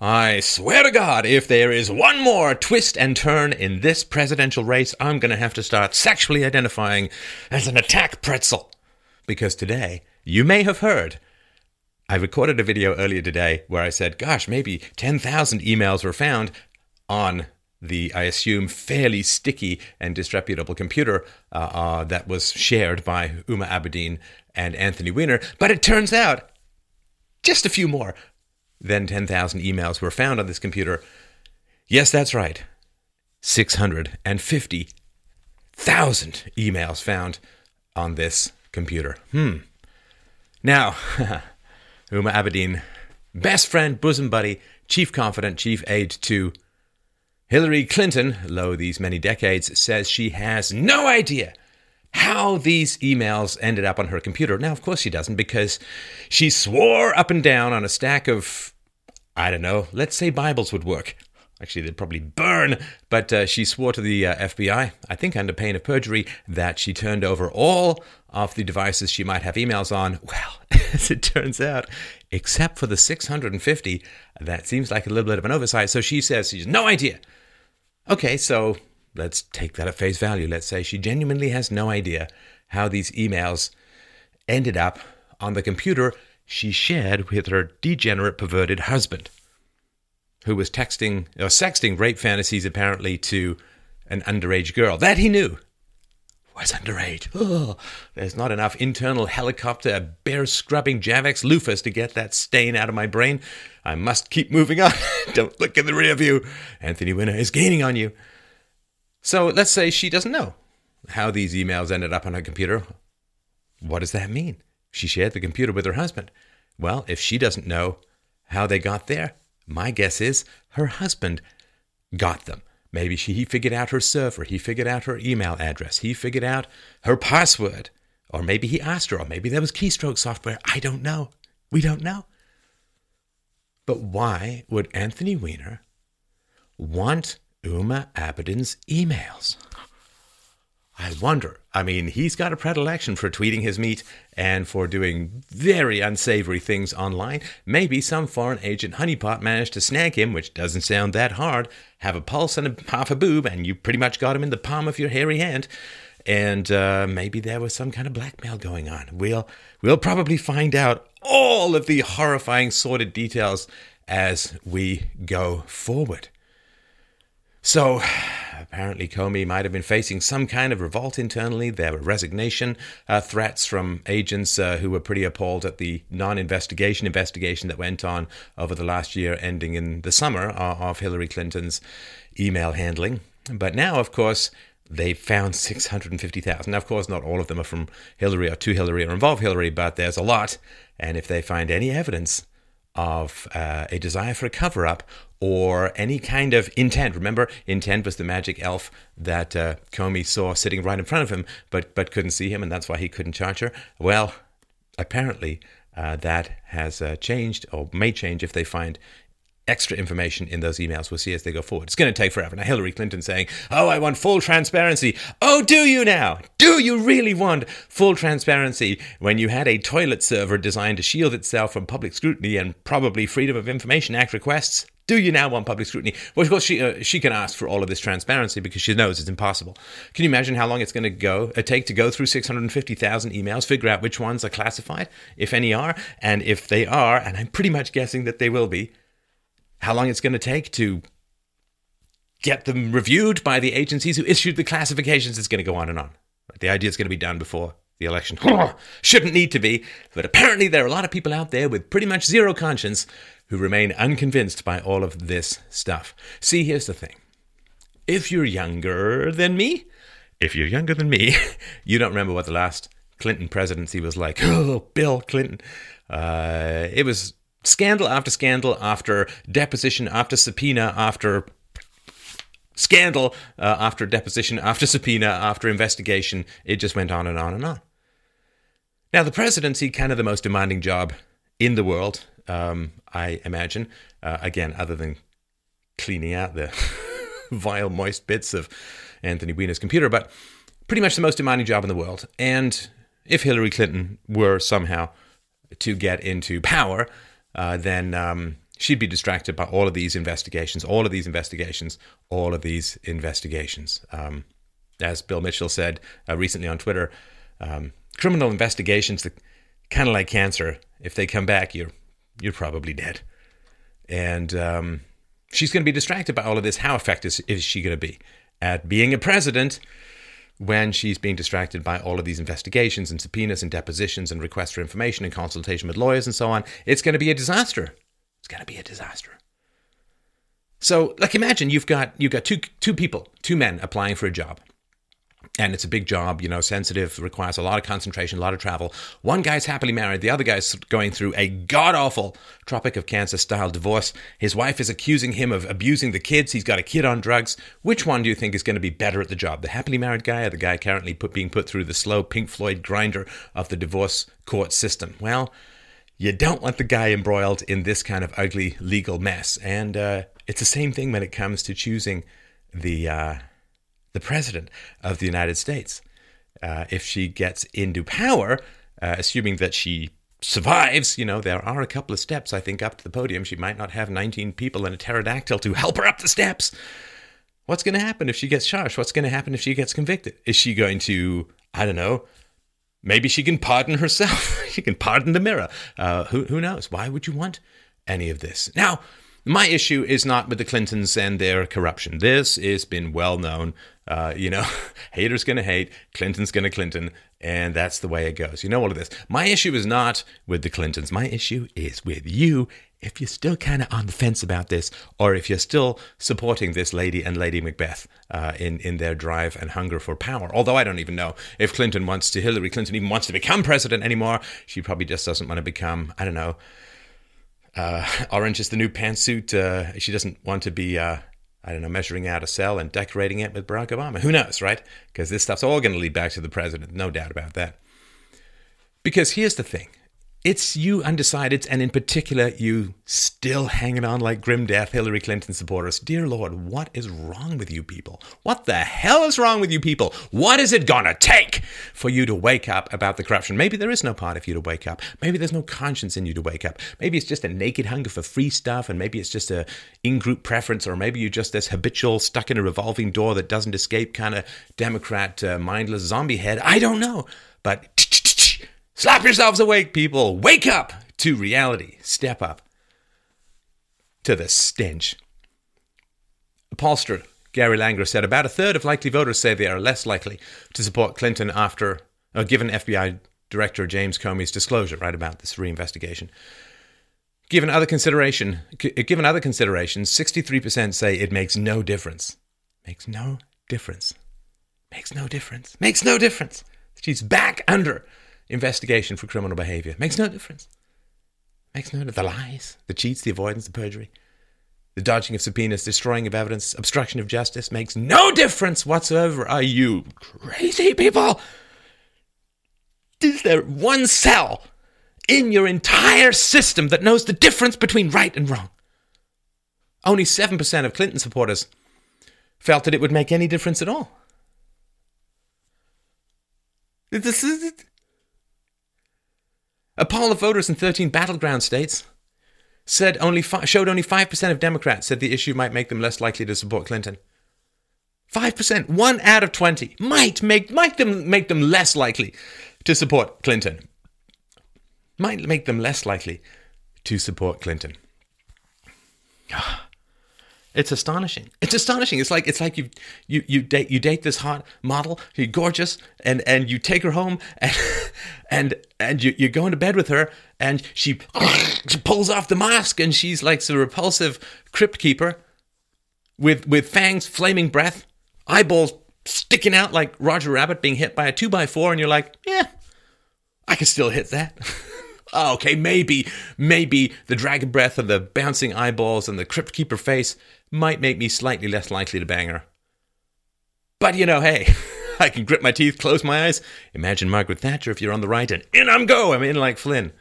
I swear to God, if there is one more twist and turn in this presidential race, I'm going to have to start sexually identifying as an attack pretzel. Because today, you may have heard, I recorded a video earlier today where I said, gosh, maybe 10,000 emails were found on the, I assume, fairly sticky and disreputable computer uh, uh, that was shared by Huma Abedin and Anthony Weiner. But it turns out just a few more than 10,000 emails were found on this computer. Yes, that's right. 650,000 emails found on this computer. Hmm. Now, Huma Abedin, best friend, bosom buddy, chief confidant, chief aide to Hillary Clinton, lo these many decades, says she has no idea how these emails ended up on her computer. Now, of course, she doesn't because she swore up and down on a stack of, I don't know, let's say Bibles would work. Actually, they'd probably burn, but uh, she swore to the uh, FBI, I think under pain of perjury, that she turned over all of the devices she might have emails on. Well, as it turns out, except for the 650, that seems like a little bit of an oversight. So she says she has no idea. Okay, so let's take that at face value. Let's say she genuinely has no idea how these emails ended up on the computer she shared with her degenerate, perverted husband who was texting or sexting rape fantasies apparently to an underage girl that he knew was underage. Oh, there's not enough internal helicopter bear scrubbing Javex loofahs to get that stain out of my brain. I must keep moving on. Don't look in the rear view. Anthony Weiner is gaining on you. So let's say she doesn't know how these emails ended up on her computer. What does that mean? She shared the computer with her husband. Well, if she doesn't know how they got there, my guess is her husband got them. Maybe she, he figured out her server, he figured out her email address, he figured out her password, or maybe he asked her, or maybe there was keystroke software. I don't know. We don't know. But why would Anthony Weiner want Huma Abedin's emails? I wonder. I mean, he's got a predilection for tweeting his meat and for doing very unsavory things online. Maybe some foreign agent honeypot managed to snag him, which doesn't sound that hard. Have a pulse and a, half a boob, and you pretty much got him in the palm of your hairy hand. And uh, maybe there was some kind of blackmail going on. We'll we'll probably find out all of the horrifying, sordid details as we go forward. So, apparently, Comey might have been facing some kind of revolt internally. There were resignation uh, threats from agents uh, who were pretty appalled at the non investigation investigation that went on over the last year, ending in the summer uh, of Hillary Clinton's email handling. But now, of course, they found 650,000. Now, of course, not all of them are from Hillary or to Hillary or involve Hillary, but there's a lot. And if they find any evidence of uh, a desire for a cover up or any kind of intent. Remember, intent was the magic elf that uh, Comey saw sitting right in front of him, but but couldn't see him, and that's why he couldn't charge her. Well, apparently uh, that has uh, changed or may change if they find extra information in those emails. We'll see as they go forward. It's going to take forever. Now, Hillary Clinton saying, Oh, I want full transparency. Oh, do you now? Do you really want full transparency when you had a toilet server designed to shield itself from public scrutiny and probably Freedom of Information Act requests? Do you now want public scrutiny? Well, of course, she uh, she can ask for all of this transparency because she knows it's impossible. Can you imagine how long it's going to go uh, take to go through six hundred fifty thousand emails, figure out which ones are classified, if any are, and if they are, and I'm pretty much guessing that they will be, how long it's going to take to get them reviewed by the agencies who issued the classifications. It's going to go on and on. The idea is going to be done before the election. Shouldn't need to be, but apparently there are a lot of people out there with pretty much zero conscience who remain unconvinced by all of this stuff. See, here's the thing. If you're younger than me, if you're younger than me, you don't remember what the last Clinton presidency was like. Oh, Bill Clinton. Uh, it was scandal after scandal after deposition after subpoena after scandal uh, after deposition after subpoena after investigation. It just went on and on and on. Now, the presidency, kind of the most demanding job in the world, um, I imagine. Uh, again, other than cleaning out the vile, moist bits of Anthony Weiner's computer, but pretty much the most demanding job in the world. And if Hillary Clinton were somehow to get into power, uh, then um, she'd be distracted by all of these investigations, all of these investigations, all of these investigations. Um, as Bill Mitchell said uh, recently on Twitter, um, criminal investigations, kind of like cancer. If they come back, you're you're probably dead. And um, she's going to be distracted by all of this. How effective is she going to be at being a president when she's being distracted by all of these investigations and subpoenas and depositions and requests for information and consultation with lawyers and so on? It's going to be a disaster. It's going to be a disaster. So, like, imagine you've got you've got two two people, two men applying for a job and it's a big job, you know, sensitive, requires a lot of concentration, a lot of travel. One guy's happily married, the other guy's going through a god awful Tropic of Cancer style divorce. His wife is accusing him of abusing the kids. He's got a kid on drugs. Which one do you think is going to be better at the job? The happily married guy or the guy currently put, being put through the slow Pink Floyd grinder of the divorce court system? Well, you don't want the guy embroiled in this kind of ugly legal mess. And uh, it's the same thing when it comes to choosing the. Uh, the president of the United States. Uh, if she gets into power, uh, assuming that she survives, you know, there are a couple of steps, I think, up to the podium. She might not have 19 people in a pterodactyl to help her up the steps. What's going to happen if she gets charged? What's going to happen if she gets convicted? Is she going to, I don't know, maybe she can pardon herself? she can pardon the mirror. Uh, who, who knows? Why would you want any of this? Now, my issue is not with the Clintons and their corruption. This has been well known. Uh, you know, haters gonna hate, Clinton's gonna Clinton, and that's the way it goes. You know all of this. My issue is not with the Clintons. My issue is with you. If you're still kind of on the fence about this, or if you're still supporting this lady and Lady Macbeth uh, in in their drive and hunger for power, although I don't even know if Clinton wants to, Hillary Clinton even wants to become president anymore. She probably just doesn't want to become, I don't know, uh, orange is the new pantsuit. Uh, she doesn't want to be, uh, I don't know, measuring out a cell and decorating it with Barack Obama. Who knows, right? Because this stuff's all going to lead back to the president, no doubt about that. Because here's the thing it's you undecideds, and in particular, you still hanging on like grim death Hillary Clinton supporters. Dear Lord, what is wrong with you people? What the hell is wrong with you people? What is it gonna take for you to wake up about the corruption? Maybe there is no part of you to wake up. Maybe there's no conscience in you to wake up. Maybe it's just a naked hunger for free stuff, and maybe it's just a in-group preference, or maybe you're just this habitual, stuck in a revolving door that doesn't escape kind of Democrat, uh, mindless zombie head. I don't know, but Slap yourselves awake, people. Wake up to reality. Step up to the stench. Pollster Gary Langer said about a third of likely voters say they are less likely to support Clinton after, a given FBI Director James Comey's disclosure, right about this reinvestigation. Given other consideration, uh, given other considerations, 63% say it makes no difference. Makes no difference. Makes no difference. Makes no difference. She's back under investigation for criminal behavior. Makes no difference. Makes no difference. The lies, the cheats, the avoidance, the perjury, the dodging of subpoenas, destroying of evidence, obstruction of justice makes no difference whatsoever. Are you crazy people? Is there one cell in your entire system that knows the difference between right and wrong? Only 7% of Clinton supporters felt that it would make any difference at all. This is a poll of voters in 13 battleground states said only fi- showed only 5% of Democrats said the issue might make them less likely to support Clinton. 5%, 1 out of 20 might make might them make them less likely to support Clinton. Might make them less likely to support Clinton. Ah. It's astonishing. It's astonishing. It's like it's like you you you date you date this hot model. You're gorgeous, and and you take her home, and and and you you go into bed with her, and she, she pulls off the mask, and she's like the repulsive crypt keeper, with with fangs, flaming breath, eyeballs sticking out like Roger Rabbit being hit by a two by four, and you're like, yeah, I can still hit that. oh, okay, maybe, maybe the dragon breath and the bouncing eyeballs and the crypt keeper face might make me slightly less likely to bang her. But you know, hey, I can grit my teeth, close my eyes. Imagine Margaret Thatcher if you're on the right, and in I'm go. I'm in like Flynn.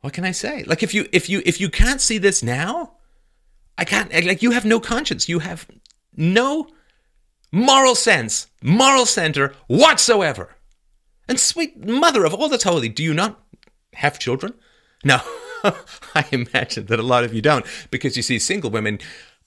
What can I say? Like if you if you if you can't see this now, I can't. Like you have no conscience. You have no moral sense, moral center whatsoever. And sweet mother of all that's holy, do you not have children? No. I imagine that a lot of you don't, because you see, single women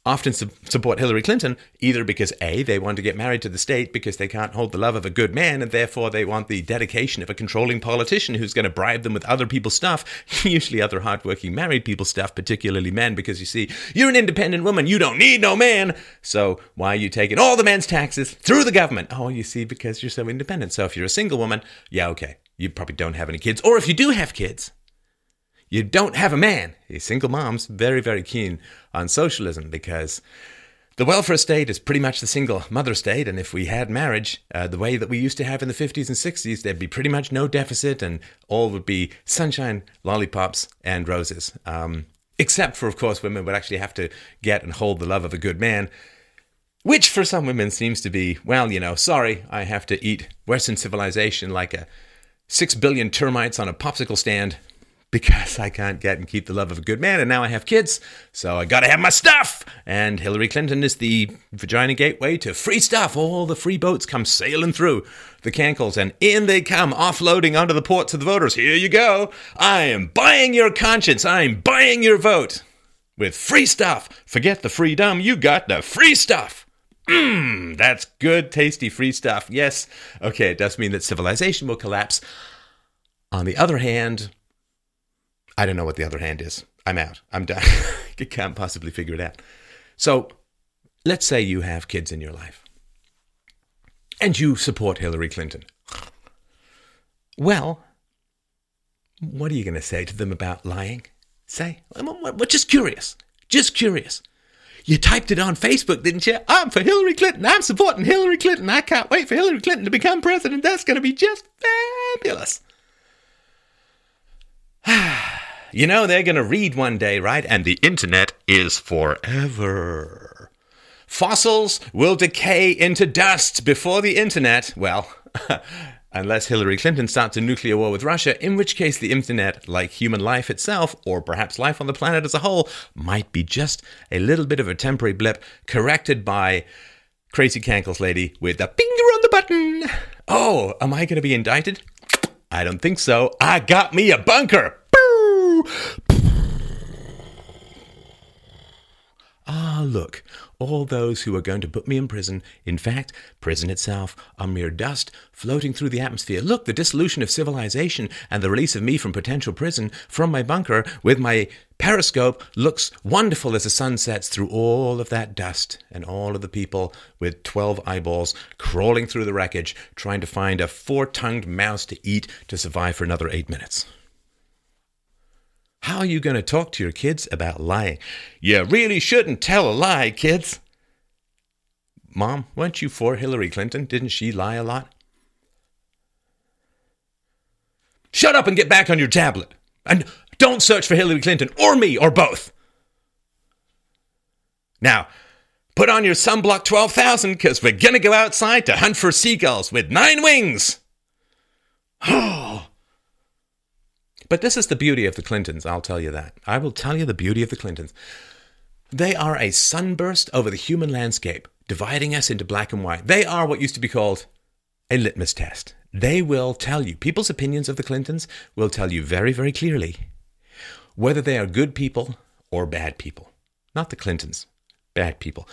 often su- support Hillary Clinton either because A, they want to get married to the state because they can't hold the love of a good man, and therefore they want the dedication of a controlling politician who's going to bribe them with other people's stuff, usually other hardworking married people's stuff, particularly men, because you see, you're an independent woman, you don't need no man. So why are you taking all the men's taxes through the government? Oh, you see, because you're so independent. So if you're a single woman, yeah, okay, you probably don't have any kids. Or if you do have kids, you don't have a man. A single mom's very, very keen on socialism because the welfare state is pretty much the single mother state. And if we had marriage uh, the way that we used to have in the 50s and 60s, there'd be pretty much no deficit and all would be sunshine, lollipops, and roses. Um, except for, of course, women would actually have to get and hold the love of a good man. Which for some women seems to be, well, you know, sorry, I have to eat Western civilization like a six billion termites on a popsicle stand because I can't get and keep the love of a good man. And now I have kids, so I gotta have my stuff. And Hillary Clinton is the vagina gateway to free stuff. All the free boats come sailing through the cankles, and in they come, offloading onto the ports of the voters. Here you go. I am buying your conscience. I'm buying your vote with free stuff. Forget the freedom. You got the free stuff. Mmm, that's good, tasty, free stuff. Yes. Okay, it does mean that civilization will collapse. On the other hand, I don't know what the other hand is. I'm out. I'm done. Can't possibly figure it out. So let's say you have kids in your life and you support Hillary Clinton. Well, what are you going to say to them about lying? Say, we're just curious. Just curious. You typed it on Facebook, didn't you? I'm for Hillary Clinton. I'm supporting Hillary Clinton. I can't wait for Hillary Clinton to become president. That's going to be just fabulous. Ah. You know, they're going to read one day, right? And the internet is forever. Fossils will decay into dust before the internet. Well, unless Hillary Clinton starts a nuclear war with Russia, in which case the internet, like human life itself, or perhaps life on the planet as a whole, might be just a little bit of a temporary blip corrected by Crazy Cankles Lady with the finger on the button. Oh, am I going to be indicted? I don't think so. I got me a bunker. Ah, look, all those who are going to put me in prison, in fact, prison itself, are mere dust floating through the atmosphere. Look, the dissolution of civilization and the release of me from potential prison from my bunker with my periscope looks wonderful as the sun sets through all of that dust and all of the people with 12 eyeballs crawling through the wreckage trying to find a four tongued mouse to eat to survive for another eight minutes. How are you going to talk to your kids about lying? You really shouldn't tell a lie, kids. Mom, weren't you for Hillary Clinton? Didn't she lie a lot? Shut up and get back on your tablet. And don't search for Hillary Clinton or me or both. Now, put on your sunblock 12,000 because we're going to go outside to hunt for seagulls with nine wings. Oh. But this is the beauty of the Clintons, I'll tell you that. I will tell you the beauty of the Clintons. They are a sunburst over the human landscape, dividing us into black and white. They are what used to be called a litmus test. They will tell you, people's opinions of the Clintons will tell you very, very clearly whether they are good people or bad people. Not the Clintons, bad people.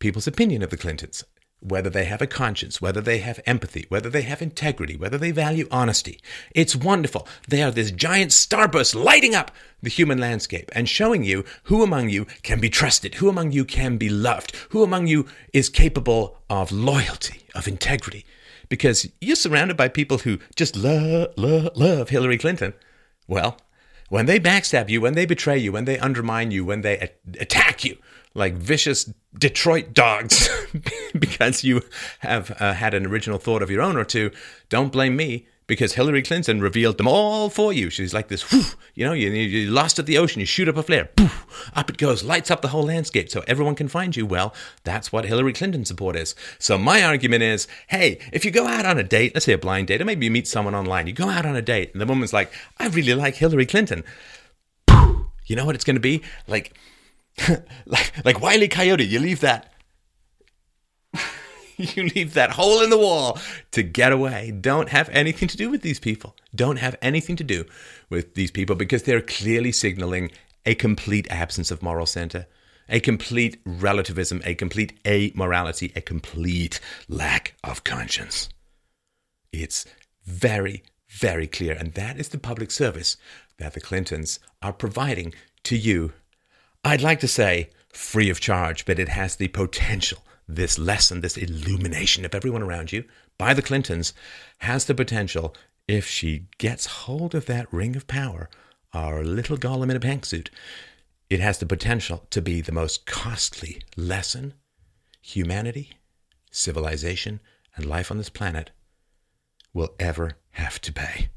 People's opinion of the Clintons whether they have a conscience, whether they have empathy, whether they have integrity, whether they value honesty. It's wonderful. They are this giant starburst lighting up the human landscape and showing you who among you can be trusted, who among you can be loved, who among you is capable of loyalty, of integrity. Because you're surrounded by people who just love, love, love Hillary Clinton. Well, when they backstab you, when they betray you, when they undermine you, when they attack you, like vicious Detroit dogs because you have uh, had an original thought of your own or two. Don't blame me because Hillary Clinton revealed them all for you. She's like this, you know, you, you're lost at the ocean, you shoot up a flare, poof, up it goes, lights up the whole landscape so everyone can find you. Well, that's what Hillary Clinton support is. So my argument is, hey, if you go out on a date, let's say a blind date, or maybe you meet someone online, you go out on a date, and the woman's like, I really like Hillary Clinton. You know what it's going to be? Like, like, like Wiley Coyote, you leave that. you leave that hole in the wall to get away. Don't have anything to do with these people. Don't have anything to do with these people because they're clearly signaling a complete absence of moral center, a complete relativism, a complete amorality, a complete lack of conscience. It's very, very clear. And that is the public service that the Clintons are providing to you. I'd like to say free of charge, but it has the potential. This lesson, this illumination of everyone around you by the Clintons has the potential, if she gets hold of that ring of power, our little Gollum in a pantsuit, it has the potential to be the most costly lesson humanity, civilization, and life on this planet will ever have to pay.